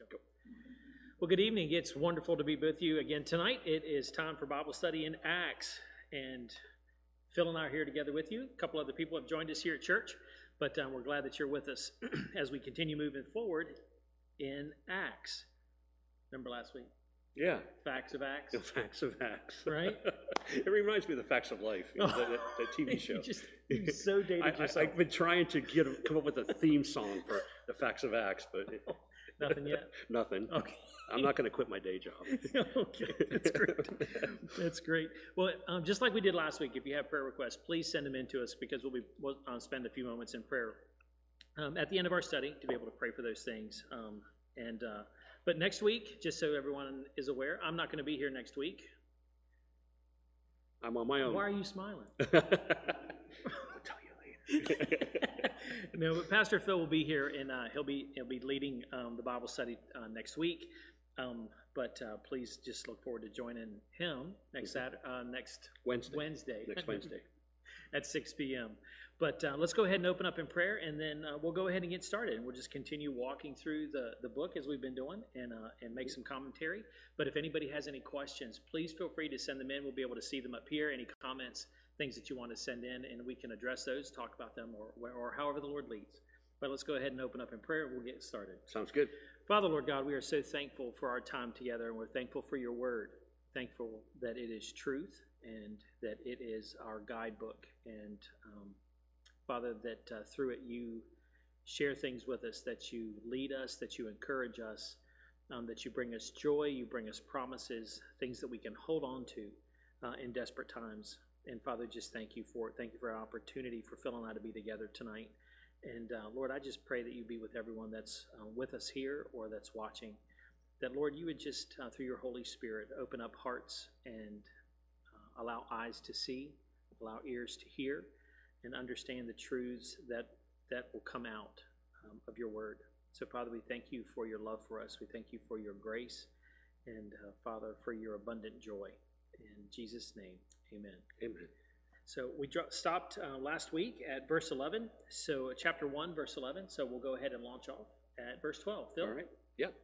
let's go. Well, good evening. It's wonderful to be with you again tonight. It is time for Bible study in Acts, and Phil and I are here together with you. A couple other people have joined us here at church, but um, we're glad that you're with us as we continue moving forward in Acts. Remember last week? Yeah, Facts of Acts. the facts of Acts. Right? it reminds me of the facts of life, you know, the, the, the TV show. Just so dated I. I've been trying to get come up with a theme song for the facts of Acts, but it, Nothing yet. nothing. Okay. I'm not going to quit my day job. okay, that's great. That's great. Well, um, just like we did last week, if you have prayer requests, please send them in to us because we'll be we'll uh, spend a few moments in prayer um, at the end of our study to be able to pray for those things. Um, and uh, but next week, just so everyone is aware, I'm not going to be here next week. I'm on my own. Why are you smiling? I'll tell you later. no, but Pastor Phil will be here, and uh, he'll be he'll be leading um, the Bible study uh, next week. Um, but uh, please just look forward to joining him next Saturday, uh, next Wednesday. Wednesday, Next Wednesday. at 6 p.m. But uh, let's go ahead and open up in prayer, and then uh, we'll go ahead and get started. And we'll just continue walking through the, the book as we've been doing and, uh, and make some commentary. But if anybody has any questions, please feel free to send them in. We'll be able to see them up here. Any comments, things that you want to send in, and we can address those, talk about them, or, or however the Lord leads. But let's go ahead and open up in prayer. We'll get started. Sounds good. Father, Lord God, we are so thankful for our time together, and we're thankful for your word. Thankful that it is truth and that it is our guidebook. And um, Father, that uh, through it you share things with us, that you lead us, that you encourage us, um, that you bring us joy, you bring us promises, things that we can hold on to uh, in desperate times. And Father, just thank you for it. Thank you for our opportunity for Phil and I to be together tonight. And uh, Lord, I just pray that you be with everyone that's uh, with us here or that's watching. That, Lord, you would just, uh, through your Holy Spirit, open up hearts and uh, allow eyes to see, allow ears to hear, and understand the truths that, that will come out um, of your word. So, Father, we thank you for your love for us. We thank you for your grace. And, uh, Father, for your abundant joy. In Jesus' name, amen. Amen. So we dro- stopped uh, last week at verse 11. So uh, chapter 1, verse 11. So we'll go ahead and launch off at verse 12. Phil? All right. Yep.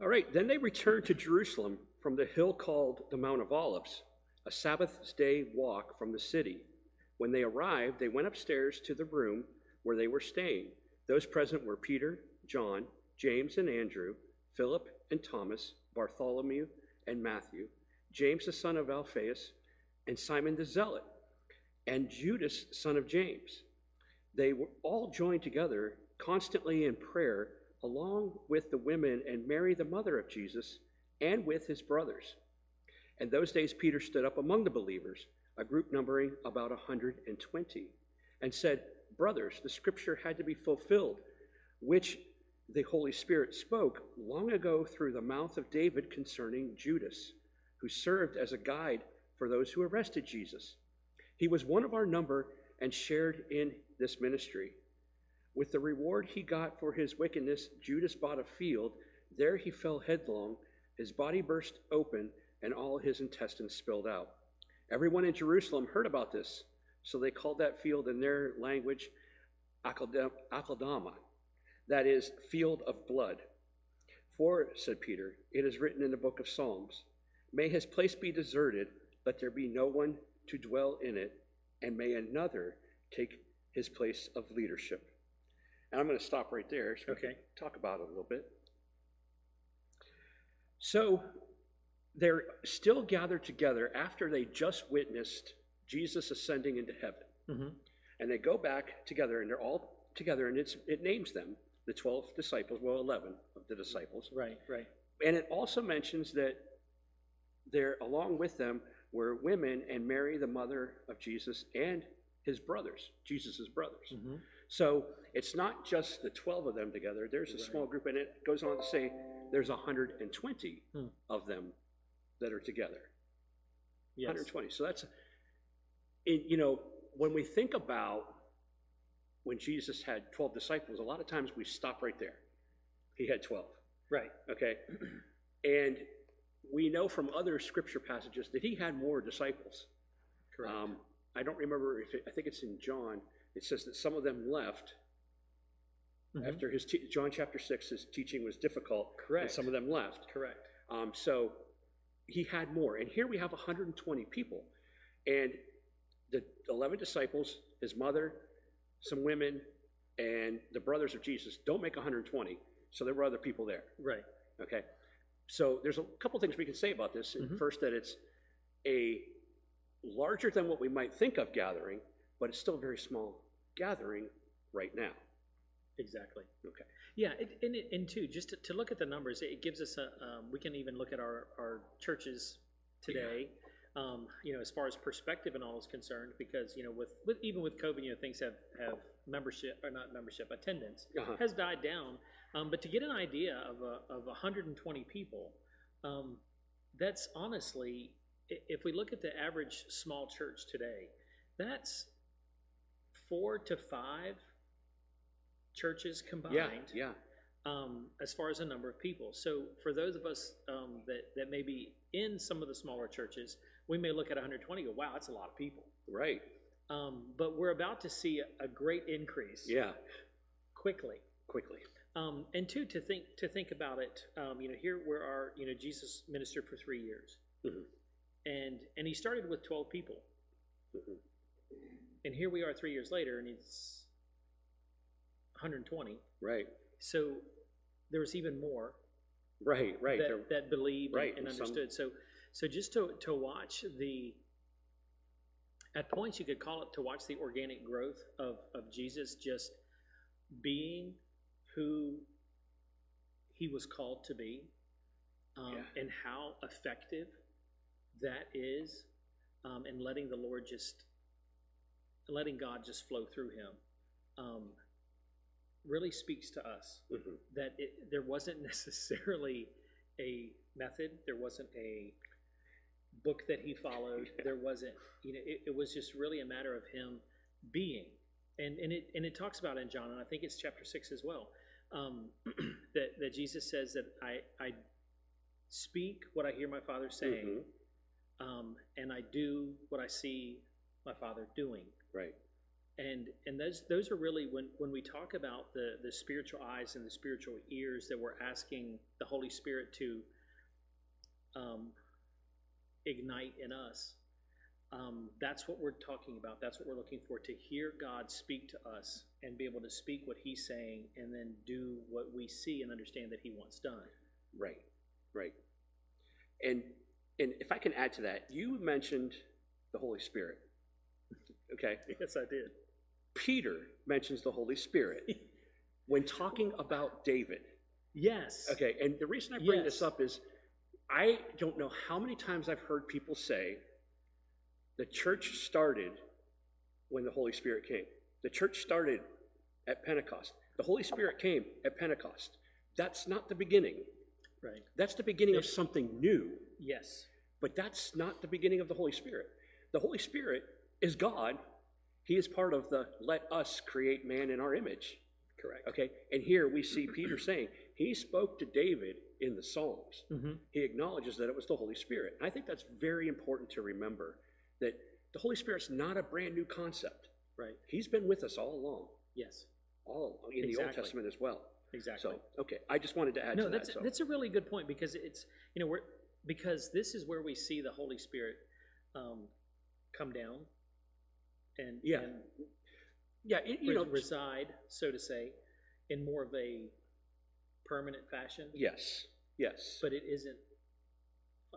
All right. Then they returned to Jerusalem from the hill called the Mount of Olives, a Sabbath day walk from the city. When they arrived, they went upstairs to the room where they were staying. Those present were Peter, John, James and Andrew, Philip and Thomas, Bartholomew and Matthew, James the son of Alphaeus, and Simon the Zealot, and Judas, son of James. They were all joined together constantly in prayer, along with the women and Mary, the mother of Jesus, and with his brothers. And those days, Peter stood up among the believers, a group numbering about a 120, and said, Brothers, the scripture had to be fulfilled, which the Holy Spirit spoke long ago through the mouth of David concerning Judas, who served as a guide for those who arrested Jesus. He was one of our number and shared in this ministry. With the reward he got for his wickedness, Judas bought a field. There he fell headlong. His body burst open, and all his intestines spilled out. Everyone in Jerusalem heard about this, so they called that field in their language Akeldama, that is, field of blood. For, said Peter, it is written in the book of Psalms, May his place be deserted, let there be no one to dwell in it, and may another take his place of leadership. And I'm going to stop right there so we can Okay. talk about it a little bit. So they're still gathered together after they just witnessed Jesus ascending into heaven. Mm-hmm. And they go back together, and they're all together, and it's, it names them the 12 disciples, well, 11 of the disciples. Right, right. And it also mentions that there, along with them, were women and Mary, the mother of Jesus, and his brothers, Jesus' brothers. Mm-hmm. So it's not just the 12 of them together, there's a small group, and it goes on to say there's 120 Hmm. of them that are together. Yes. 120. So that's, it, you know, when we think about when Jesus had 12 disciples, a lot of times we stop right there. He had 12, Right. okay? And we know from other scripture passages that he had more disciples. Correct. Um, I don't remember if it, I think it's in John, it says that some of them left Mhm. After his, te- John chapter six, his teaching was difficult. And Correct. some of them left. Correct. Um, so he had more. And here we have 120 people. And the 11 disciples, his mother, some women, and the brothers of Jesus don't make 120. So there were other people there. Right. Okay. So there's a couple things we can say about this. Mhm. First, that it's a larger than what we might think of gathering, but it's still a very small gathering right now. Exactly. Okay. Yeah, it, and it, and two, just to, to look at the numbers, it gives us a. Um, we can even look at our our churches today. Um, you know, as far as perspective and all is concerned, because you know, with, with even with COVID, you know, things have have membership or not membership attendance Uh-huh. has died down. Um, but to get an idea of a, of 120 people, um, that's honestly, if we look at the average small church today, that's four to five churches combined Yeah. Yeah. um, as far as a number of people. So for those of us um, that, that may be in some of the smaller churches, we may look at 120 and go, wow, that's a lot of people. Right. Um, but we're about to see a, a great increase Yeah. quickly. Quickly. Um, and two, to think to think about it, um, you know, here where our, you know, Jesus ministered for three years, Mhm. and and he started with twelve people, Mhm. and here we are three years later, and it's 120. Right. So there was even more Right. Right. that, There- that believed and- right, and, and some- understood. So so just to to watch the at points you could call it to watch the organic growth of of Jesus just being who he was called to be, um, Yeah. and how effective that is, um, and letting the Lord just letting God just flow through him, um, really speaks to us Mhm. that it, there wasn't necessarily a method, there wasn't a book that he followed, there wasn't, you know, it, it was just really a matter of him being. And, and it and it talks about in John, and I think it's chapter six as well, um, that that Jesus says that I I speak what I hear my Father saying, Mhm. um, and I do what I see my Father doing Right. and and those those are really when when we talk about the the spiritual eyes and the spiritual ears that we're asking the Holy Spirit to um, ignite in us. Um, that's what we're talking about. That's what we're looking for to hear God speak to us and be able to speak what He's saying and then do what we see and understand that He wants done. Right, right. And and if I can add to that, you mentioned the Holy Spirit. Okay. Yes, I did. Peter mentions the Holy Spirit when talking about David. yes. Okay, and the reason I bring this up is I don't know how many times I've heard people say the church started when the Holy Spirit came. The church started at Pentecost. The Holy Spirit came at Pentecost. That's not the beginning. Right. That's the beginning of something new. Yes. But that's not the beginning of the Holy Spirit. The Holy Spirit is God. He is part of the let us create man in our image. Correct. Okay? And here we see Peter saying, he spoke to David in the Psalms. Mm-hmm. He acknowledges that it was the Holy Spirit. And I think that's very important to remember that the Holy Spirit's not a brand new concept. Right. He's been with us all along, Yes. all in the Old Testament as well. Exactly. So, okay, I just wanted to add no, to that's that. So. that's a really good point because it's you know we're because this is where we see the Holy Spirit um, come down and Yeah. and yeah, it- you res- know, reside, so to say, in more of a permanent fashion. yes, yes. But it isn't.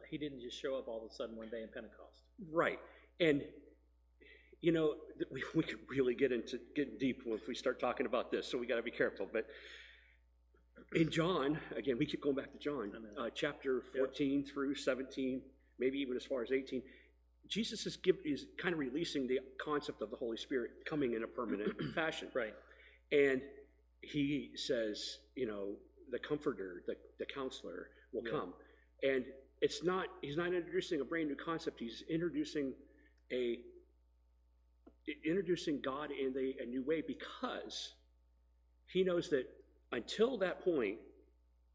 He didn't just show up all of a sudden one day in Pentecost. Right. And you know, we, we could really get into get deep if we start talking about this, so we got to be careful. But in John, again, we keep going back to John, uh, chapter 14 through 17, maybe even as far as 18. Jesus is, give, is kind of releasing the concept of the Holy Spirit coming in a permanent fashion. Right. And he says, you know, the comforter, the, the counselor will Yeah. come. And it's not, he's not introducing a brand new concept. He's introducing a, introducing God in a, a new way because he knows that until that point,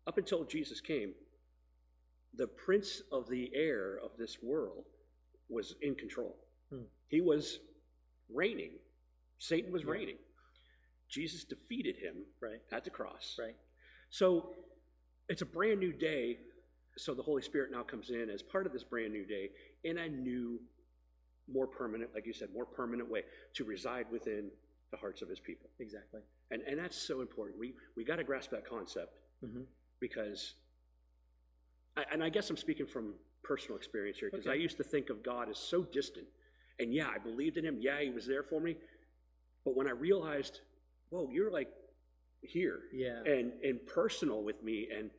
up until Jesus came, the prince of the air of this world was in control. Hmm. He was reigning. Satan was Yeah. reigning. Jesus defeated him Right. at the cross. Right. So it's a brand new day. So the Holy Spirit now comes in as part of this brand new day in a new, more permanent, like you said, more permanent way to reside within the hearts of his people. Exactly. And, and that's so important. We, we got to grasp that concept Mm-hmm. because, I, and I guess I'm speaking from personal experience here, because I used to think of God as so distant. And yeah, I believed in him. Yeah, he was there for me. But when I realized, whoa, you're like here Yeah. and, and personal with me, and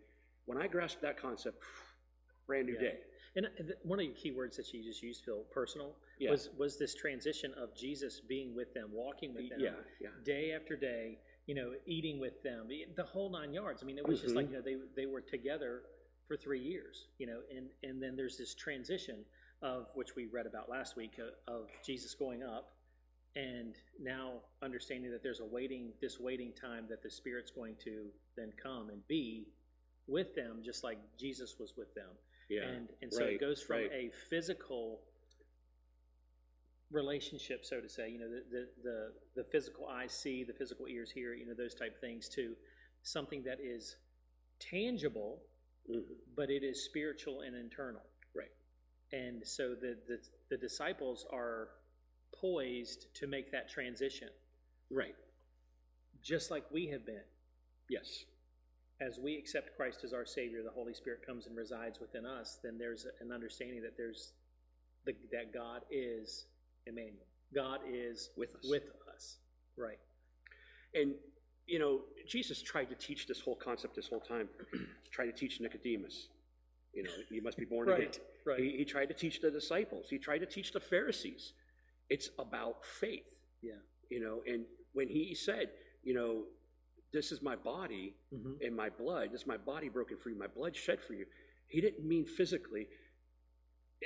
when I grasped that concept, brand new Yeah. day. And uh, one of the key words that you just used, Phil, personal, Yeah. was was this transition of Jesus being with them, walking with them, Yeah, yeah. day after day, you know, eating with them, the- whole nine yards. I mean, it was just like Mhm. you know they they were together for three years, you know, and and then there's this transition of which we read about last week uh, of Jesus going up, and now understanding that there's a waiting this waiting time that the Spirit's going to then come and be with them, just like Jesus was with them. Yeah. And and so right, it goes from right. a physical relationship, so to say, you know, the, the, the, the physical eyes see, the physical ears hear, you know, those type things, to something that is tangible, Mhm. but it is spiritual and internal. Right. And so the, the, the disciples are poised to make that transition, Right. just like we have been. Yes. As we accept Christ as our Savior, the Holy Spirit comes and resides within us, then there's an understanding that there's the, that God is Emmanuel. God is With us. With us. Right. And, you know, Jesus tried to teach this whole concept this whole time. tried to teach Nicodemus. You know, you must be born again. Right. Right. He, he tried to teach the disciples. He tried to teach the Pharisees. It's about faith. Yeah. You know, and when he said, you know, this is my body Mhm. and my blood, this is my body broken for you, my blood shed for you, he didn't mean physically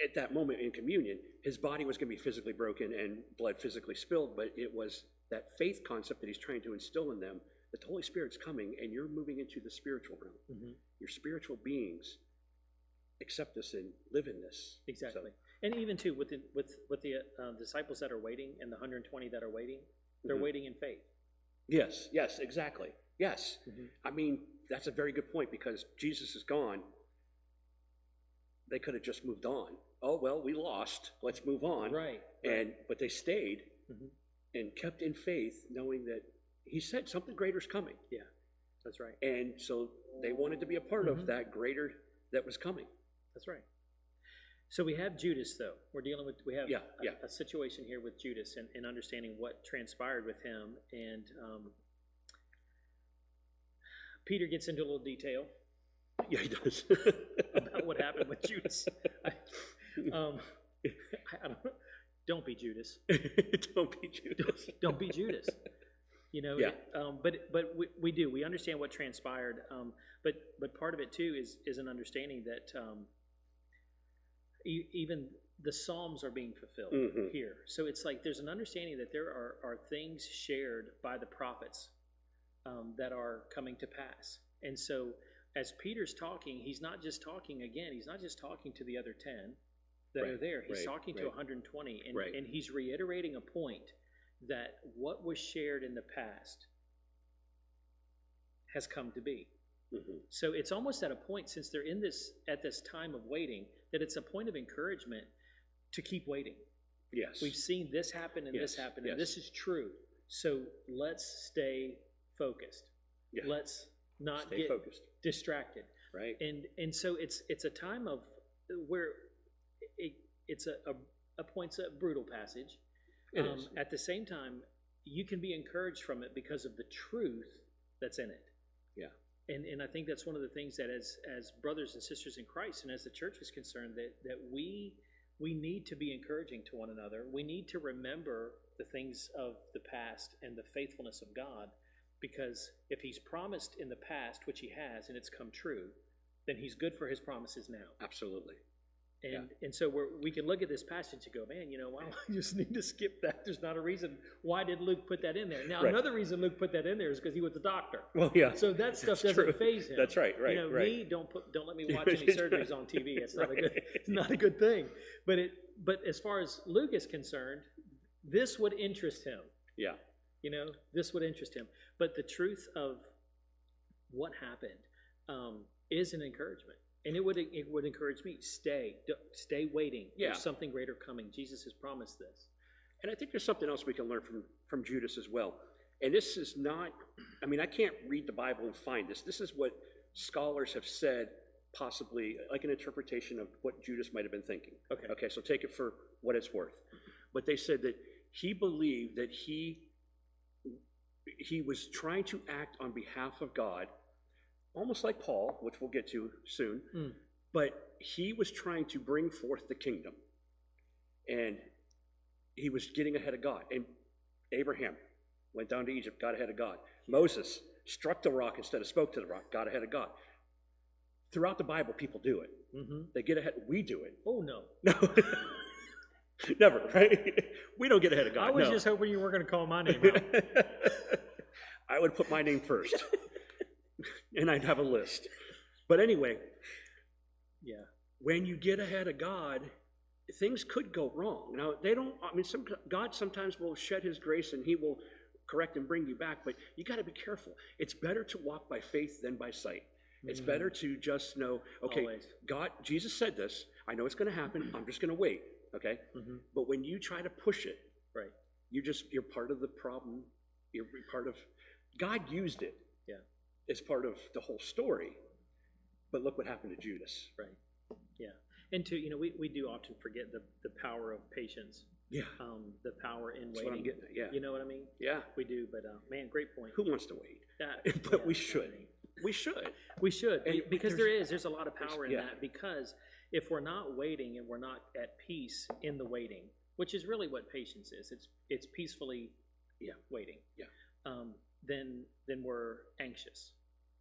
at that moment in communion, his body was going to be physically broken and blood physically spilled, but it was that faith concept that he's trying to instill in them that the Holy Spirit's coming and you're moving into the spiritual realm. Mhm. Your spiritual beings accept this and live in this. Exactly. And even too with the with with the uh, disciples that are waiting and the 120 that are waiting, they're Mhm. waiting in faith. Yes, yes, exactly. Yes. Mhm. I mean, that's a very good point because Jesus is gone. They could have just moved on. Oh, well, we lost. Let's move on. Right. And but they stayed Mhm. and kept in faith, knowing that he said something greater is coming. Yeah. That's right. And so they wanted to be a part Mhm. of that greater that was coming. That's right. So we have Judas, though. We're dealing with we have Yeah, a, yeah. a situation here with Judas and, and understanding what transpired with him. And um, Peter gets into a little detail Yeah, he does. about what happened with Judas. Um, I, I don't, don't be Judas. Don't be Judas. Don't be Judas. You know, Yeah. um, but but we, we do we understand what transpired. Um, but but part of it too is is an understanding that um, e- even the Psalms are being fulfilled Mhm. here. So it's like there's an understanding that there are are things shared by the prophets um, that are coming to pass. And so as Peter's talking, he's not just talking again. He's not just talking to the other ten that are there. He's right, talking to 120, and Right. and he's reiterating a point that what was shared in the past has come to be. Mhm. So it's almost at a point, since they're in this at this time of waiting, that it's a point of encouragement to keep waiting. Yes. We've seen this happen and this Yes, happen, yes. and this is true. So let's stay focused. Yeah. Let's not Stay get focused. distracted. Right. And and so it's it's a time of where it, it's a, a, a point's a brutal passage. It um, is. At the same time, you can be encouraged from it because of the truth that's in it. And and I think that's one of the things that as as brothers and sisters in Christ and as the church is concerned that that we we need to be encouraging to one another. We need to remember the things of the past and the faithfulness of God because if he's promised in the past which he has and it's come true, then he's good for his promises now. Absolutely. And and so we're, we can look at this passage and go, man, you know, why I just need to skip that. There's not a reason. Why did Luke put that in there? Now, Right. another reason Luke put that in there is because he was a doctor. Well, yeah. So that stuff That's doesn't true. faze him. That's right, right, You know, right. me don't put don't let me watch any surgeries on TV. It's not a good it's not a good thing. But it but as far as Luke is concerned, this would interest him. Yeah. You know, this would interest him. But the truth of what happened um, is an encouragement. And it would it would encourage me stay d- stay waiting. Yeah. There's something greater coming. Jesus has promised this. And I think there's something else we can learn from, from Judas as well. And this is not, I mean, I can't read the Bible and find this. This is what scholars have said, possibly like an interpretation of what Judas might have been thinking. Okay. Okay, so take it for what it's worth. But they said that he believed that he he was trying to act on behalf of God, almost like Paul, which we'll get to soon. Mm. But he was trying to bring forth the kingdom. And he was getting ahead of God. And Abraham went down to Egypt, got ahead of God. Moses struck the rock instead of spoke to the rock, got ahead of God. Throughout the Bible, people do it. Mm-hmm. They get ahead. We do it. Oh no! No, never. Right? We don't get ahead of God. I was no. just hoping you weren't going to call my name out. I would put my name first, and I'd have a list. But anyway, yeah. when you get ahead of God, things could go wrong. Now, they don't, I mean, some, God sometimes will shed his grace and he will correct and bring you back, but you got to be careful. It's better to walk by faith than by sight. It's Mhm. better to just know, okay, Always. God, Jesus said this. I know it's going to happen. I'm just going to wait, okay? Mm-hmm. But when you try to push it, Right. you just, you're part of the problem. You're part of, God used it. As part of the whole story. But look what happened to Judas. Right. Yeah. And to you know, we, we do often forget the, the power of patience, Yeah. um, the power in That's what I'm waiting. at. Yeah. You know what I mean? Yeah. We do, but uh, man, great point. Who wants to wait? That- but yeah, we should. We should. We should, And because there is, there's a lot of power in yeah. that. Because if we're not waiting and we're not at peace in the waiting, which is really what patience is, it's it's peacefully Yeah. waiting. Yeah. Um, then then we're anxious.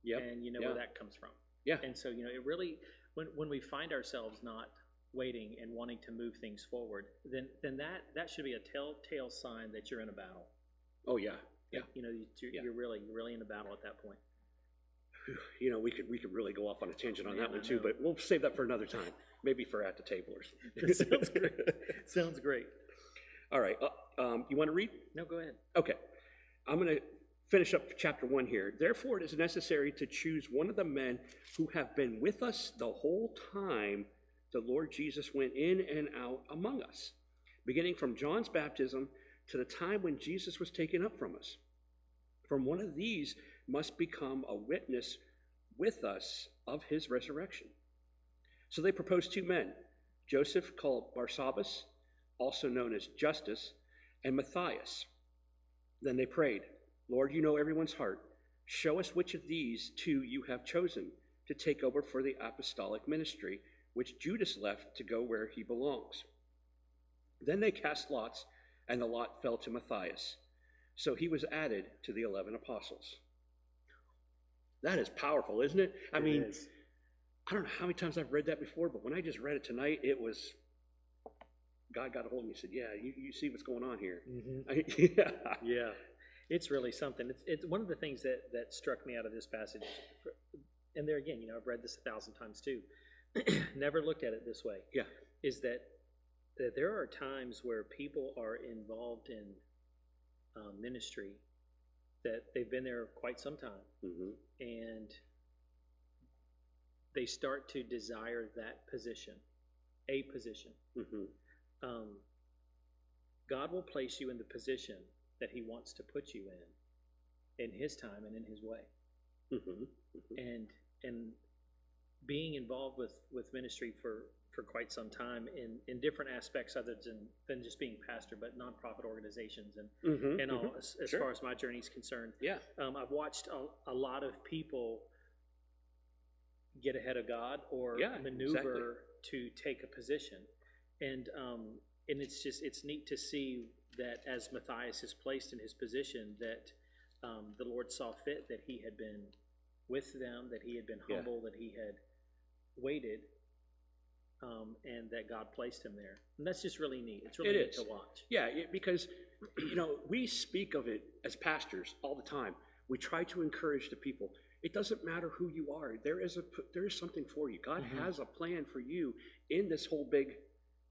Yep. And you know Yeah. where that comes from. Yeah. And so you know it really when when we find ourselves not waiting and wanting to move things forward, then then that that should be a telltale sign that you're in a battle. Oh yeah. Yeah. You know, you're, Yeah. you're really you're really in a battle at that point. You know, we could we could really go off on a tangent on that one too, but we'll save that for another time. Maybe for at the table or something. sounds great. Sounds great. All right. Uh, um, you want to read? No, go ahead. Okay. I'm going to finish up chapter one here. Therefore, it is necessary to choose one of the men who have been with us the whole time the Lord Jesus went in and out among us, beginning from John's baptism to the time when Jesus was taken up from us. From one of these must become a witness with us of his resurrection. So they proposed two men Joseph, called Barsabbas, also known as Justus, and Matthias. Then they prayed, Lord, you know everyone's heart. Show us which of these two you have chosen to take over for the apostolic ministry, which Judas left to go where he belongs. Then they cast lots, and the lot fell to Matthias. So he was added to the eleven apostles. That is powerful, isn't it? I It mean, is. I don't know how many times I've read that before, but when I just read it tonight, it was God got a hold of me and said, Yeah, you, you see what's going on here. I, mm-hmm. yeah. yeah, it's really something. It's, it's one of the things that that struck me out of this passage. And there again, you know, I've read this a thousand times too. Never looked at it this way. Yeah. Is that that there are times where people are involved in uh, ministry that they've been there quite some time, hmm and they start to desire that position, a position. hmm um, God will place you in the position that He wants to put you in, in His time and in His way. hmm And and being involved with with ministry for for quite some time in in different aspects other than than just being pastor, but nonprofit organizations and hmm and all as, as Sure. far as my journey is concerned. Yeah. Um, I've watched a, a lot of people get ahead of God or Yeah, maneuver to take a position, and um, and it's just it's neat to see that as Matthias is placed in his position, that um, the Lord saw fit that he had been with them, that he had been Yeah. humble, that he had waited, um, and that God placed him there. And that's just really neat. It's really It neat is. to watch. Yeah, it- because, you know, we speak of it as pastors all the time. We try to encourage the people. It doesn't matter who you are. There is a there is something for you. God Mhm. has a plan for you in this whole big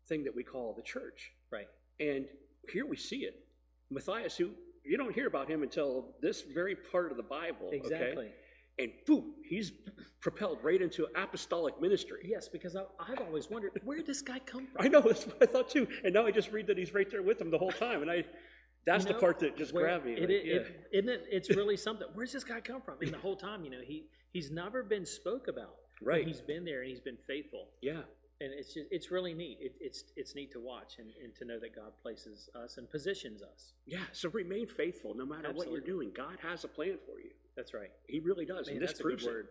thing that we call the church. Right. And here we see it. Matthias, who you don't hear about him until this very part of the Bible. okay? Exactly. And boom, he's propelled right into apostolic ministry. Yes, because I, I've always wondered where did this guy come from? I know, that's what I thought too. And now I just read that he's right there with him the whole time. And I, that's You the part that just Where- grabbed me. It, like, it, yeah. it, isn't it? It's really something. Where's this guy come from? And the whole time, you know, he he's never been spoke about. Right. He's been there and he's been faithful, yeah. And it's just it's really neat. It, it's it's neat to watch and, and to know that God places us and positions us. Yeah. So remain faithful no matter what you're doing. God has a plan for you. That's right. He really does. Man, and this that's a good proves it. word.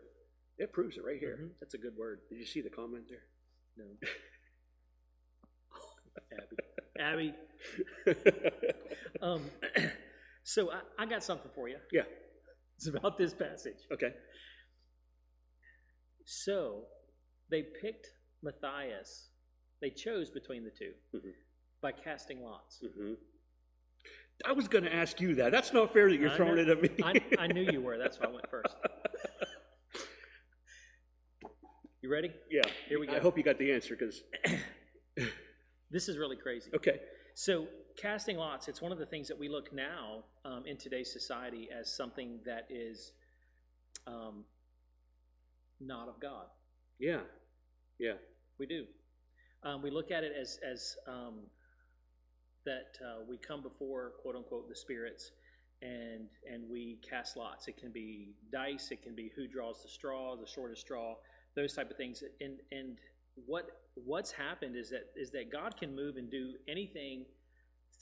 It proves it right here. Mhm, That's a good word. Did you see the comment there? No. Abby. Abby. Um, so I, I got something for you. yeah. It's about this passage. Okay. So they picked Matthias. They chose between the 2 Mhm. by casting lots. hmm I was going to ask you that. That's not fair that you're I throwing know- it at me. I, I knew you were. That's why I went first. You ready? yeah. Here we go. I hope you got the answer because. This is really crazy. Okay. So, casting lots, it's one of the things that we look now um, in today's society as something that is um, not of God. Yeah. Yeah. We do. Um, we look at it as, as um, that uh, we come before, quote unquote, the spirits and, and we cast lots. It can be dice, it can be who draws the straw, the shortest straw, those type of things. And, and what what's happened is that is that God can move and do anything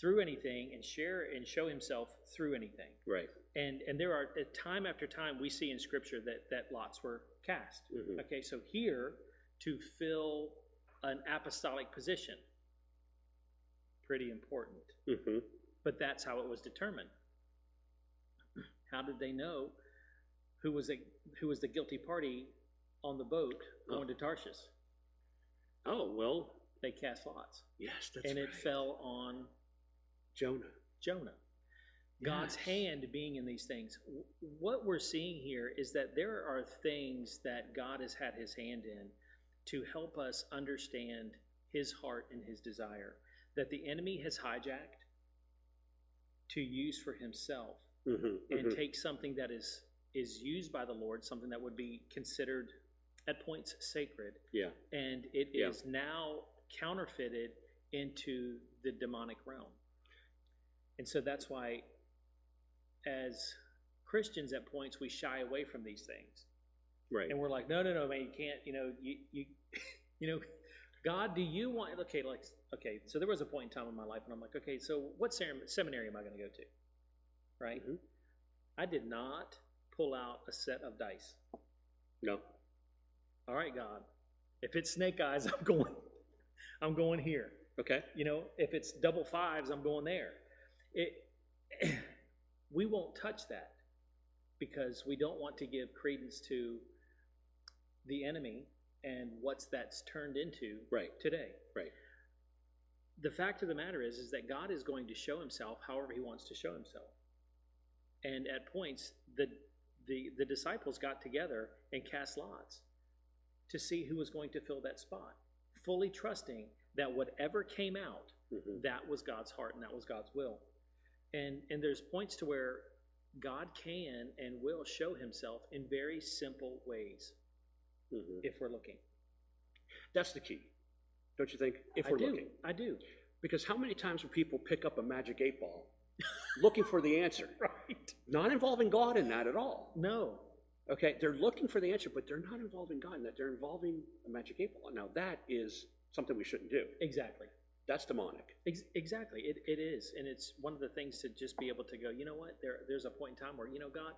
through anything and share and show himself through anything. Right. And and there are time after time we see in scripture that that lots were cast. Mhm. Okay, so here to fill an apostolic position, pretty important. hmm But that's how it was determined. How did they know who was a, who was the guilty party on the boat going to Tarshish? Oh, well, They cast lots, yes, that's and it fell on Jonah. Jonah. God's Yes. hand being in these things. What we're seeing here is that there are things that God has had his hand in to help us understand his heart and his desire that the enemy has hijacked to use for himself hmm and take something that is is used by the Lord, something that would be considered at points sacred, Yeah. and it is Yeah. now counterfeited into the demonic realm. And so that's why, as Christians, at points we shy away from these things, Right. and we're like, no, no, no, man, you can't. You know, you you you know, God, do you want? Okay, like okay. So there was a point in time in my life when I'm like, okay, so what seminary am I going to go to? Right. Mhm. I did not pull out a set of dice. No. All right, God. If it's snake eyes, I'm going. I'm going here. Okay. You know, if it's double fives, I'm going there. It. we won't touch that because we don't want to give credence to the enemy and what's that's turned into Right. today. Right. The fact of the matter is, is that God is going to show Himself however He wants to show Himself. And at points, the the the disciples got together and cast lots to see who was going to fill that spot, fully trusting that whatever came out, hmm that was God's heart and that was God's will. And and there's points to where God can and will show Himself in very simple ways hmm if we're looking. That's the key, don't you think? If I we're do. looking, I do. because how many times will people pick up a magic eight ball, looking for the answer, Right. not involving God in that at all? No. Okay, they're looking for the answer, but they're not involving God in that. They're involving a magic eight ball. Now that is something we shouldn't do. Exactly. That's demonic. Ex- exactly. It, it is. And it's one of the things to just be able to go, you know what? There, there's a point in time where, you know, God,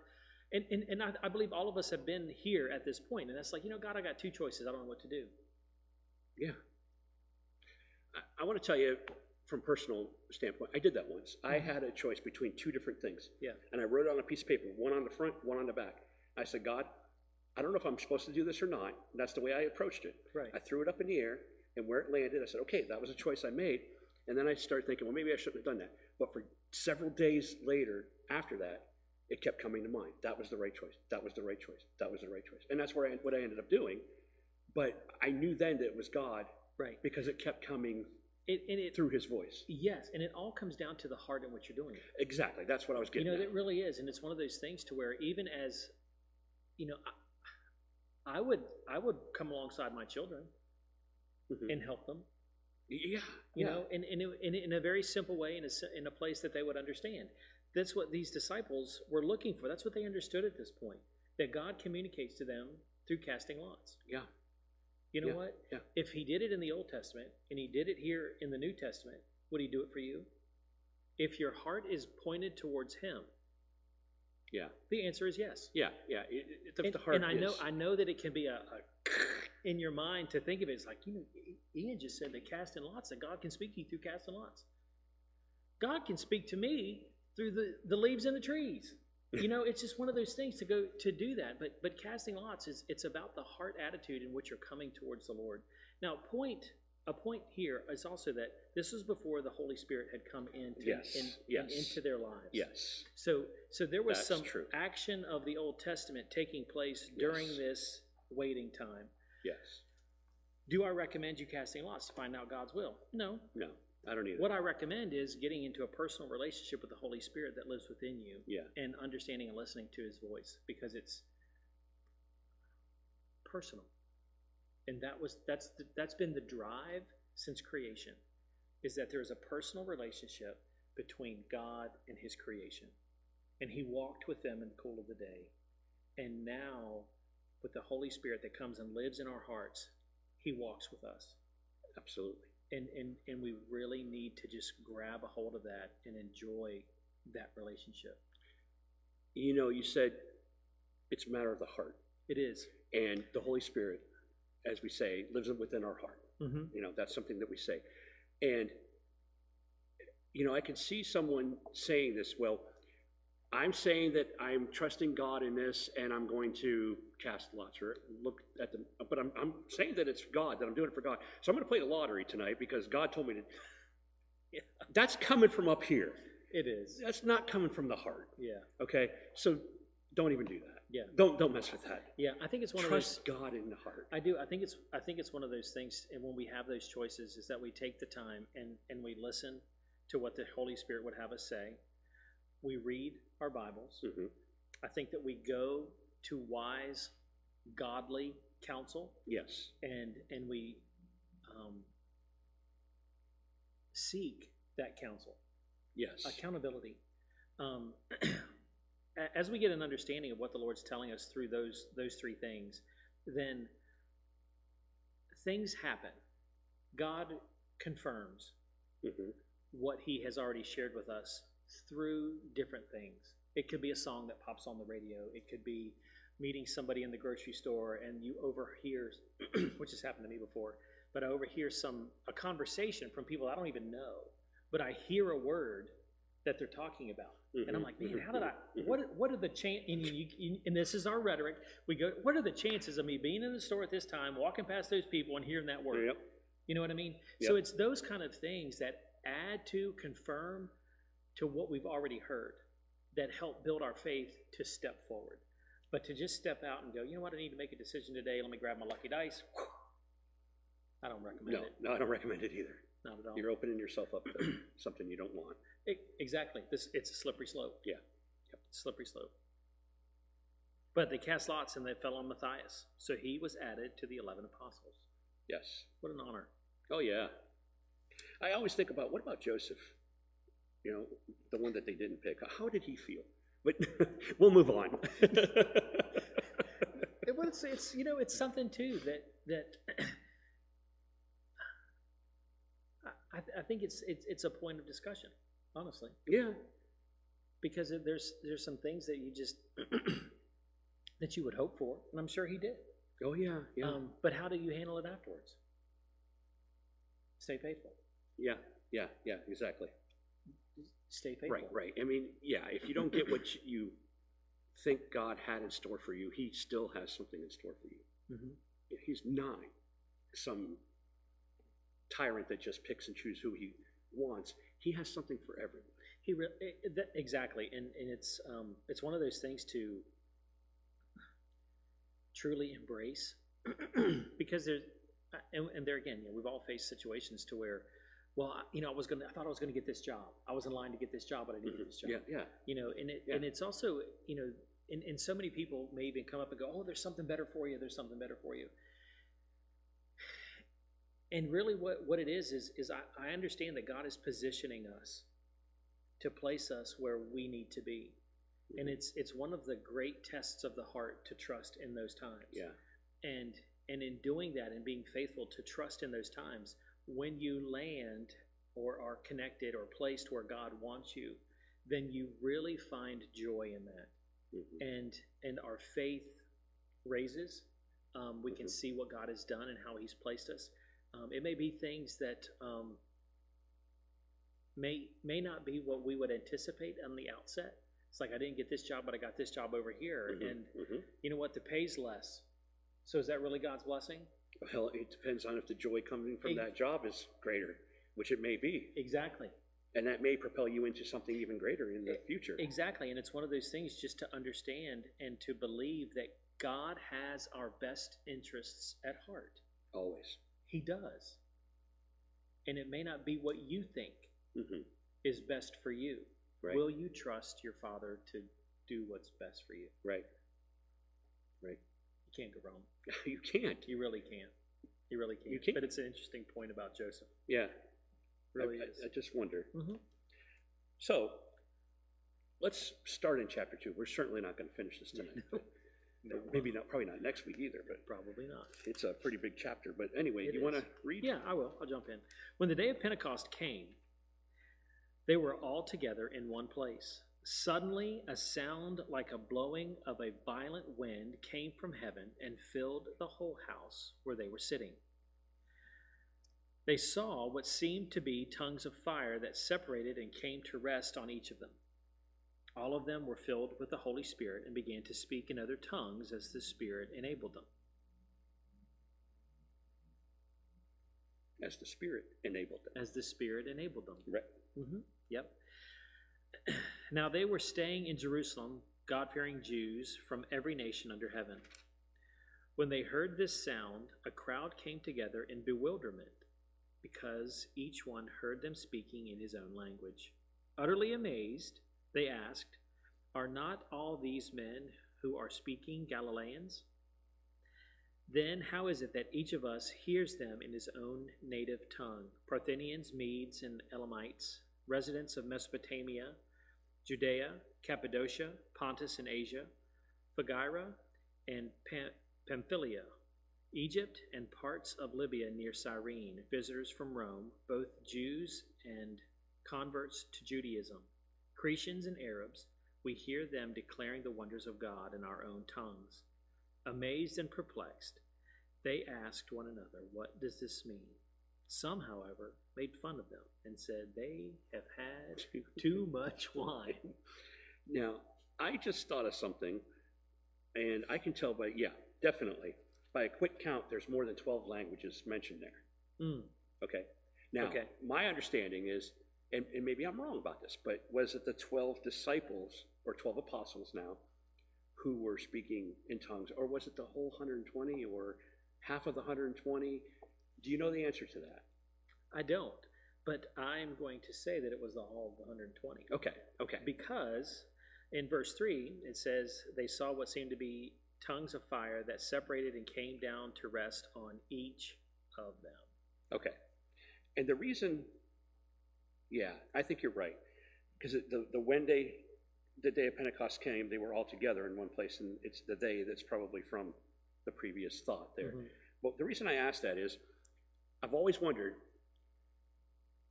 and, and, and I, I believe all of us have been here at this point, and that's like, you know, God, I got two choices. I don't know what to do. Yeah. I, I want to tell you from personal standpoint, I did that once. I mm-hmm. had a choice between two different things. Yeah. And I wrote it on a piece of paper, one on the front, one on the back. I said, God, I don't know if I'm supposed to do this or not. And that's the way I approached it. Right. I threw it up in the air, and where it landed, I said, okay, that was a choice I made. And then I started thinking, well, maybe I shouldn't have done that. But for several days later, after that, it kept coming to mind. That was the right choice. That was the right choice. That was the right choice. And that's where I, what I ended up doing. But I knew then that it was God Right. because it kept coming It, and it, through his voice. yes, and it all comes down to the heart in what you're doing. Exactly. That's what I was getting. You know, at. it really is, and it's one of those things to where even as, you know, I, I would I would come alongside my children Mhm. and help them, yeah. you yeah. know, in, in, a- in a very simple way, in a, in a place that they would understand. That's what these disciples were looking for. That's what they understood at this point. That God communicates to them through casting lots. Yeah. You know Yeah, what? yeah. If He did it in the Old Testament and He did it here in the New Testament, would He do it for you? If your heart is pointed towards Him, Yeah. the answer is yes. Yeah. Yeah. It, it, the, and, the heart and I know I know that it can be a, a in your mind to think of it. It's like you know, Ian just said that casting lots that God can speak to you through casting lots. God can speak to me through the, the leaves in the trees. You know, it's just one of those things to go to do that. But but casting lots is it's about the heart attitude in which you're coming towards the Lord. Now, point a point here is also that this was before the Holy Spirit had come into Yes, in, yes. in- into their lives. Yes. So, so there was That's some true. action of the Old Testament taking place during Yes. this waiting time. Yes. Do I recommend you casting lots to find out God's will? No. No, I don't either. What I recommend is getting into a personal relationship with the Holy Spirit that lives within you Yeah. and understanding and listening to His voice because it's personal. And that was that's the, that's been the drive since creation, is that there is a personal relationship between God and His creation, and He walked with them in the cool of the day, and now with the Holy Spirit that comes and lives in our hearts, He walks with us Absolutely. And and and we really need to just grab a hold of that and enjoy that relationship You know, you said it's a matter of the heart, it is and the Holy Spirit, as we say, lives within our heart. mm-hmm. You know, that's something that we say. And, you know, I can see someone saying this, well, I'm saying that I'm trusting God in this and I'm going to cast lots or look at them, but I'm, I'm saying that it's God, that I'm doing it for God. So I'm going to play the lottery tonight because God told me to. Yeah. That's coming from up here. it is That's not coming from the heart. yeah Okay? So don't even do that. yeah Don't, don't mess with that. yeah i think it's one of those Trust God in the heart. i do i think it's i think it's one of those things and when we have those choices is that we take the time and and we listen to what the holy spirit would have us say we read our bibles Mhm. i think that we go to wise godly counsel Yes. and and we um, seek that counsel Yes. accountability um, as we get an understanding of what the lord's telling us through those those three things then things happen god confirms Mhm. what he has already shared with us through different things. It could be a song that pops on the radio. It could be meeting somebody in the grocery store and you overhear which has happened to me before but i overhear some a conversation from people i don't even know but i hear a word that they're talking about. And i'm Mhm, like man mhm, how did i mhm. what what are the chance and, and this is our rhetoric. We go what are the chances of me being in the store at this time walking past those people and hearing that word? Yep. you know what I mean? So it's those kind of things that add to, confirm to what we've already heard that help build our faith to step forward. But to just step out and go, you know what, I need to make a decision today. Let me grab my lucky dice. I don't recommend No, it. no, I don't recommend it either. Not at all. You're opening yourself up to something you don't want. E- exactly. This it's a slippery slope. Yeah. Yep, slippery slope. But they cast lots and they fell on Matthias. So he was added to the eleven apostles. Yes. What an honor. Oh yeah. I always think about what about Joseph? You know, the one that they didn't pick. How did he feel? But we'll move on. It, well, it's, it's you know it's something too that that I, I think it's, it's it's a point of discussion, honestly, yeah. because there's there's some things that you just that you would hope for, and I'm sure he did. Oh yeah. Yeah. Um, but how do you handle it afterwards? Stay faithful. yeah. Yeah. Yeah. Exactly. Stay faithful. Right. Right. I mean, yeah. If you don't get what you think God had in store for you, He still has something in store for you. hmm He's not some tyrant that just picks and chooses who he wants. He has something for everyone. He re- eh, eh, that, exactly, and and it's um it's one of those things to truly embrace because there's uh, and, and there again, you know, we've all faced situations to where well, I- you know, I was gonna, I thought I was gonna get this job. I was in line to get this job, but I didn't get mm-hmm. this job. Yeah, yeah, You know, and it, Yeah. and it's also, you know, and, and so many people may even come up and go, oh, there's something better for you, there's something better for you. And really what, what it is, is, is I, I understand that God is positioning us to place us where we need to be. And mm-hmm. it's, it's one of the great tests of the heart to trust in those times. yeah, And and in doing that and being faithful to trust in those times, when you land or are connected or placed where God wants you, then you really find joy in that. mhm, And and our faith raises. Um, we can Mhm. see what God has done and how He's placed us. Um, it may be things that um, may may not be what we would anticipate on the outset. It's like I didn't get this job, but I got this job over here, mhm, and mhm. you know what? The pay's less. So is that really God's blessing? Well, it depends on if the joy coming from that job is greater, which it may be, Exactly. and that may propel you into something even greater in the future. Exactly. And it's one of those things just to understand and to believe that God has our best interests at heart. Always. He does. And it may not be what you think hmm is best for you. Right. Will you trust your father to do what's best for you? Right. Right. You can't go wrong. you can't. You really can't. You really can't. You can't. But it's an interesting point about Joseph. Yeah. Really I, is. I, I just wonder. Mhm. So, let's start in chapter two. We're certainly not going to finish this tonight. No, Maybe not. Probably not next week either. But Probably not. it's a pretty big chapter. But anyway, It you want to read? Yeah, I will. I'll jump in. When the day of Pentecost came, they were all together in one place. Suddenly, a sound like a blowing of a violent wind came from heaven and filled the whole house where they were sitting. They saw what seemed to be tongues of fire that separated and came to rest on each of them. All of them were filled with the Holy Spirit and began to speak in other tongues as the Spirit enabled them. As the Spirit enabled them. As the Spirit enabled them. Right. hmm Yep. now they were staying in Jerusalem, God fearing Jews from every nation under heaven. When they heard this sound, a crowd came together in bewilderment, because each one heard them speaking in his own language. Utterly amazed, they asked, Are not all these men who are speaking Galileans? Then how is it that each of us hears them in his own native tongue? Parthenians, Medes, and Elamites, residents of Mesopotamia, Judea, Cappadocia, Pontus and Asia, Phrygia and Pam- Pamphylia, Egypt and parts of Libya near Cyrene, visitors from Rome, both Jews and converts to Judaism, Cretians and Arabs, we hear them declaring the wonders of God in our own tongues. Amazed and perplexed, they asked one another, What does this mean? Some, however, made fun of them and said they have had too much wine. Now, I just thought of something, and I can tell by, yeah, definitely. By a quick count, there's more than 12 languages mentioned there. Mm, Okay. Now, Okay. my understanding is, and, and maybe I'm wrong about this, but was it the 12 disciples, or 12 apostles now, who were speaking in tongues? Or was it the whole 120, or half of the 120? Do you know the answer to that? I don't, but I'm going to say that it was the whole of the 120. Okay, okay. Because in verse 3, it says, They saw what seemed to be tongues of fire that separated and came down to rest on each of them. Okay. And the reason, yeah, I think you're right. Because the, the when day, the day of Pentecost came, they were all together in one place, and it's the day that's probably from the previous thought there. Mhm. But the reason I ask that is, I've always wondered,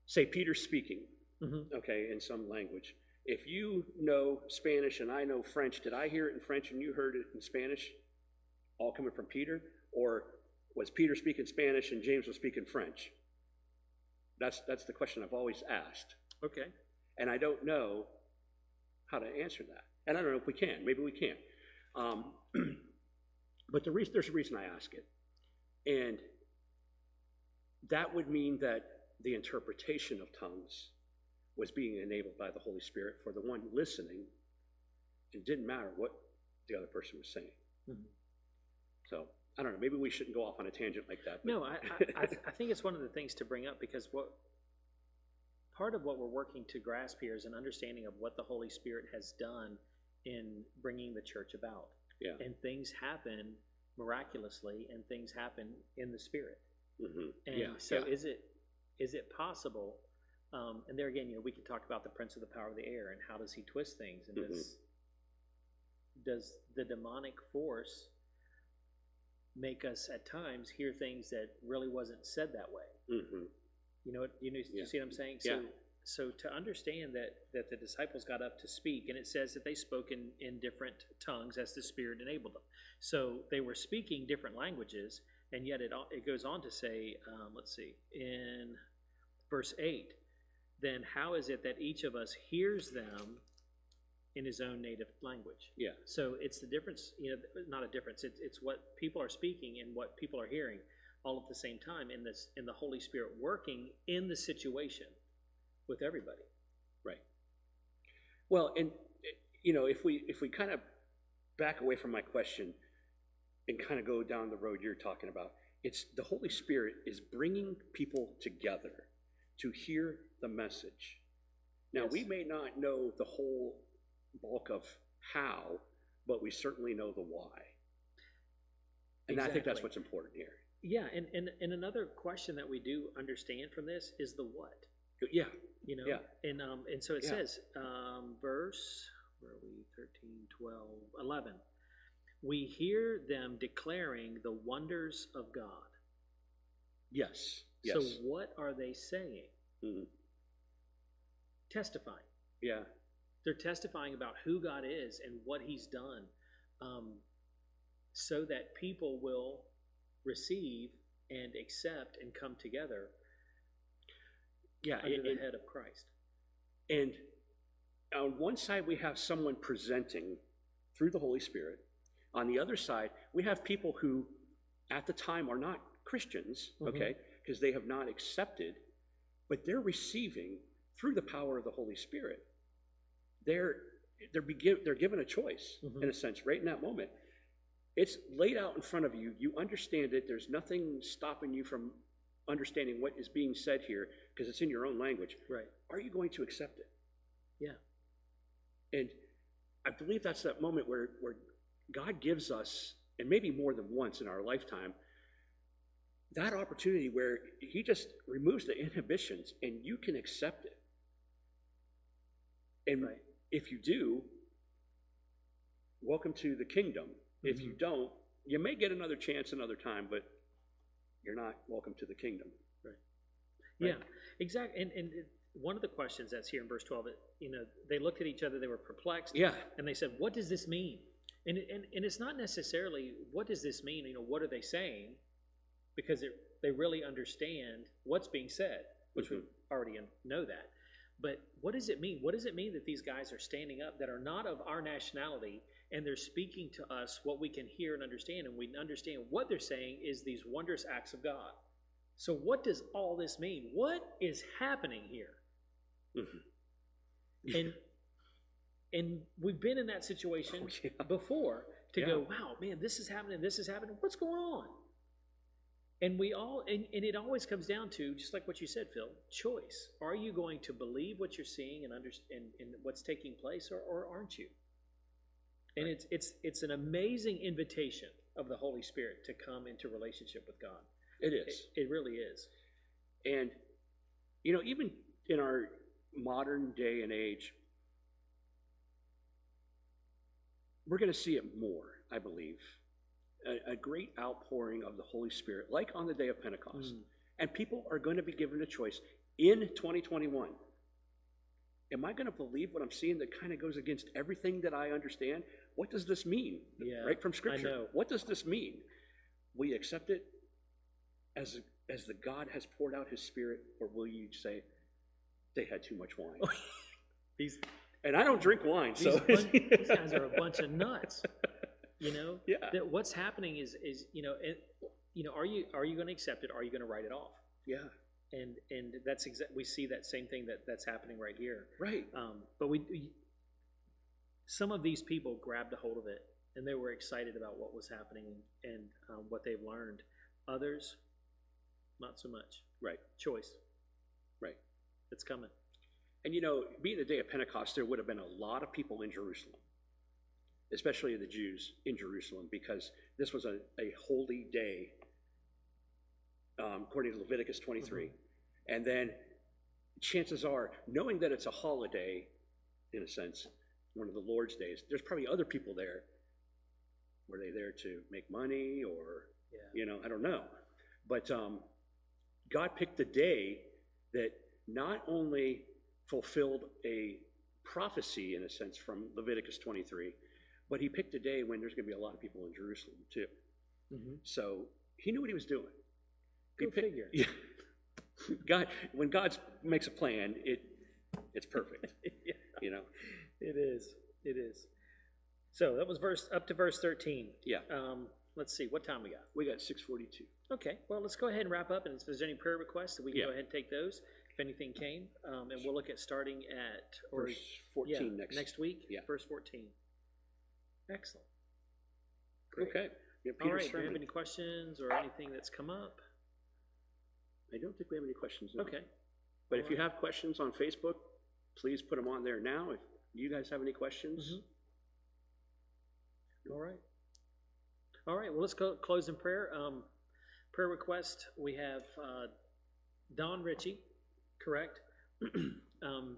say Peter's speaking, Mhm. okay, in some language. If you know Spanish and I know French, did I hear it in French and you heard it in Spanish? All coming from Peter? Or was Peter speaking Spanish and James was speaking French? That's, that's the question I've always asked. Okay. And I don't know how to answer that. And I don't know if we can. Maybe we can. Um, but the reason, there's a reason I ask it. And that would mean that the interpretation of tongues was being enabled by the Holy Spirit for the one listening. It didn't matter what the other person was saying. Mhm. So I don't know. Maybe we shouldn't go off on a tangent like that. but- No, I, I, I think it's one of the things to bring up because what part of what we're working to grasp here is an understanding of what the Holy Spirit has done in bringing the church about. Yeah. And things happen miraculously, and things happen in the Spirit. Mhm. And Yeah, so, yeah. is it is it possible? Um, and there again, you know, we could talk about the prince of the power of the air and how does he twist things, and Mhm. does does the demonic force make us at times hear things that really wasn't said that way? Mhm. You know, you know, Yeah. you see what I'm saying? Yeah. So, so to understand that that the disciples got up to speak, and it says that they spoke in, in different tongues as the Spirit enabled them. So they were speaking different languages, and yet it it goes on to say, um, let's see, in verse eight, then how is it that each of us hears them in his own native language? Yeah. So it's the difference, you know, not a difference. It's, it's what people are speaking and what people are hearing all at the same time in this, in the Holy Spirit working in the situation with everybody. Right. Well, and you know, if we if we kind of back away from my question and kind of go down the road you're talking about, it's the Holy Spirit is bringing people together to hear the message. Now, we may not know the whole bulk of how, but we certainly know the why. And I think that's what's important here. Yeah, and, and, and another question that we do understand from this is the what. Yeah. You know? Yeah. And um and so it Yeah. says, um, verse where are we? 13, 12, 11. We hear them declaring the wonders of God. Yes. Yes. So what are they saying? Mhm. Testifying. Yeah. They're testifying about who God is and what He's done, um, so that people will receive and accept and come together Yeah. under and- the head of Christ. And on one side, we have someone presenting through the Holy Spirit. On the other side, we have people who, at the time, are not Christians, Mhm. okay, because they have not accepted, but they're receiving through the power of the Holy Spirit. They're they're, begin, they're given a choice Mhm. in a sense right in that moment. It's laid out in front of you. You understand it. There's nothing stopping you from understanding what is being said here because it's in your own language Right. are you going to accept it? Yeah. And I believe that's that moment where, where God gives us, and maybe more than once in our lifetime, that opportunity where He just removes the inhibitions and you can accept it. And Right. if you do, welcome to the kingdom. If you Mhm. don't, you may get another chance another time, but you're not welcome to the kingdom. Right. Yeah, exactly. And and one of the questions that's here in verse twelve, it, you know, they looked at each other, they were perplexed, Yeah. and they said, "What does this mean?" And and and it's not necessarily what does this mean. You know, what are they saying? Because it, they really understand what's being said, which we already know that. But what does it mean? What does it mean that these guys are standing up that are not of our nationality and they're speaking to us what we can hear and understand, and we understand what they're saying is these wondrous acts of God. So, what does all this mean? What is happening here? Mhm. And and we've been in that situation Oh, yeah. before to Yeah. go, wow, man, this is happening, this is happening. What's going on? And we all, and, and it always comes down to just like what you said, Phil, choice. Are you going to believe what you're seeing and understand and, and what's taking place, or, or aren't you? And Right. it's it's it's an amazing invitation of the Holy Spirit to come into relationship with God. It It, is. it really is. And, you know, even in our modern day and age, we're going to see it more, I believe. A, a great outpouring of the Holy Spirit, like on the day of Pentecost. Mm. And people are going to be given a choice in 2021. Am I going to believe what I'm seeing that kind of goes against everything that I understand? What does this mean? Yeah, right from Scripture. What does this mean? Will you accept it as as the God has poured out His Spirit, or will you say they had too much wine? These and I don't drink wine, these, so bun- these guys are a bunch of nuts. You know, Yeah. that what's happening is is you know, it, you know, are you are you going to accept it? Are you going to write it off? yeah, And and that's exact. We see that same thing that that's happening right here. right, Um, but we, we, some of these people grabbed a hold of it and they were excited about what was happening and um, what they've learned. Others, not so much. right, Choice. right. It's coming. And you know, being the day of Pentecost, there would have been a lot of people in Jerusalem, especially the Jews in Jerusalem, because this was a, a holy day, um, according to Leviticus 23. And then chances are, knowing that it's a holiday, in a sense, one of the Lord's days, there's probably other people there. Were they there to make money or, Yeah. you know, I don't know. But um, God picked a day that not only fulfilled a prophecy, in a sense, from Leviticus 23, but he picked a day when there's going to be a lot of people in Jerusalem, too. Mhm. So he knew what he was doing. He Go picked- figure. Yeah. God, when God makes a plan, it it's perfect. Yeah. You know. It is. It is. So that was verse up to verse thirteen. Yeah. Um, let's see, what time we got? We got 642. Okay, well, let's go ahead and wrap up, and if there's any prayer requests, we can Yeah. go ahead and take those, if anything came, um, and we'll look at starting at, or, Verse 14 yeah, next. next week? Yeah. Verse fourteen. Excellent. Great. Okay. We have All Peter's right, do you have sermon. any questions or anything that's come up? I don't think we have any questions. now. Okay, But if you have questions on Facebook, please put them on there now. If you guys have any questions, Mhm. all right. All right, well, let's go, close in prayer. Um, prayer request, we have, uh, Don Ritchie, correct? Um,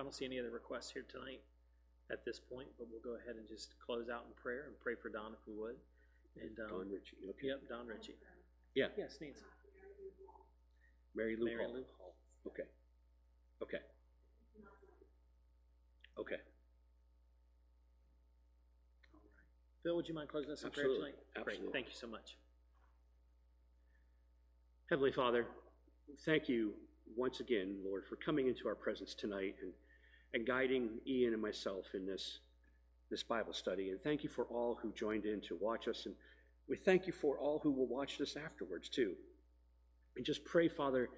I don't see any other requests here tonight at this point, but we'll go ahead and just close out in prayer and pray for Don if we would. And, Don um, Ritchie. Okay. yep, Don Ritchie. Yeah. Yes, Nancy. Mary Lou Mary Hall. Lou Hall. Okay. Okay. Okay. Phil, would you mind closing us in prayer Absolutely, tonight? Great, absolutely. thank you so much. Heavenly Father, thank you once again, Lord, for coming into our presence tonight and, and guiding Ian and myself in this, this Bible study. And thank you for all who joined in to watch us. And we thank you for all who will watch this afterwards, too. And just pray, Father,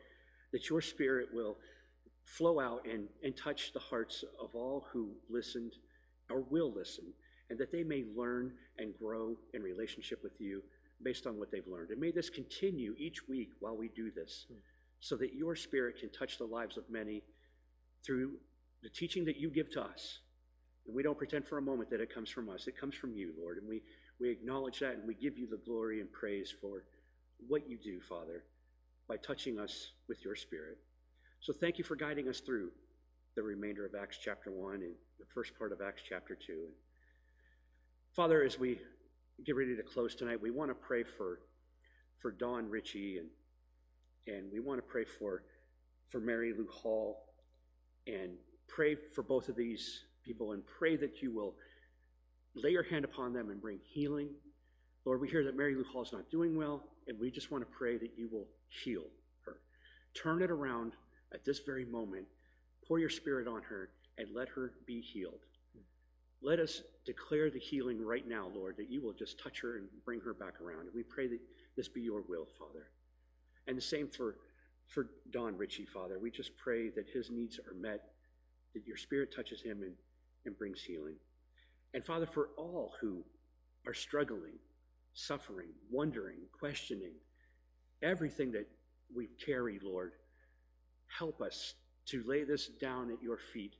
that your Spirit will flow out and, and touch the hearts of all who listened or will listen, and that they may learn and grow in relationship with you based on what they've learned. And may this continue each week while we do this, hmm. So that your Spirit can touch the lives of many through the teaching that you give to us. And we don't pretend for a moment that it comes from us, it comes from you, Lord. And we, we acknowledge that and we give you the glory and praise for what you do, Father, by touching us with your Spirit. So thank you for guiding us through the remainder of Acts chapter 1 and the first part of Acts chapter 2. And Father, as we get ready to close tonight, we want to pray for, for Don Ritchie and, and we want to pray for, for Mary Lou Hall and pray for both of these people and pray that you will lay your hand upon them and bring healing. Lord, we hear that Mary Lou Hall is not doing well, and we just want to pray that you will heal her. Turn it around at this very moment. Pour your spirit on her and let her be healed. Let us declare the healing right now, Lord, that you will just touch her and bring her back around. And we pray that this be your will, Father. And the same for, for Don Ritchie, Father. We just pray that his needs are met, that your spirit touches him and, and brings healing. And Father, for all who are struggling, suffering, wondering, questioning, everything that we carry, Lord, help us to lay this down at your feet,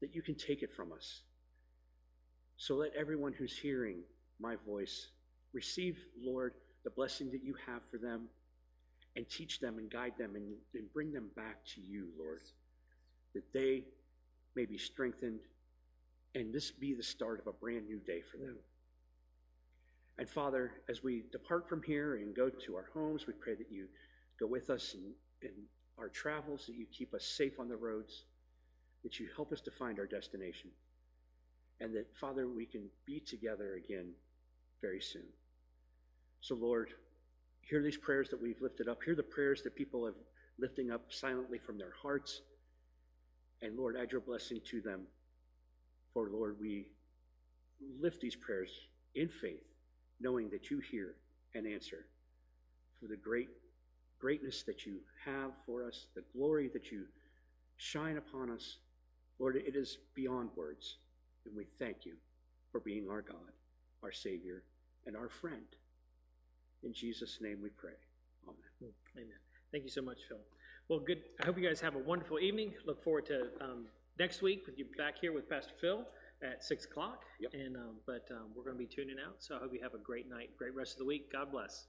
that you can take it from us. So let everyone who's hearing my voice receive, Lord, the blessing that you have for them and teach them and guide them and, and bring them back to you, Lord, that they may be strengthened and this be the start of a brand new day for them. And Father, as we depart from here and go to our homes, we pray that you go with us in, in our travels, that you keep us safe on the roads, that you help us to find our destination, and that, Father, we can be together again very soon. So, Lord, hear these prayers that we've lifted up. Hear the prayers that people have lifting up silently from their hearts. And Lord, add your blessing to them. For, Lord, we lift these prayers in faith, knowing that you hear and answer for the great greatness that you have for us, the glory that you shine upon us. Lord, it is beyond words. And we thank you for being our God, our Savior, and our friend. In Jesus' name we pray. Amen. Amen. Thank you so much, Phil. Well, good, I hope you guys have a wonderful evening. Look forward to, um, next week with you back here with Pastor Phil at six o'clock. Yep. And, um, but, um, we're gonna be tuning out, so I hope you have a great night, great rest of the week. God bless.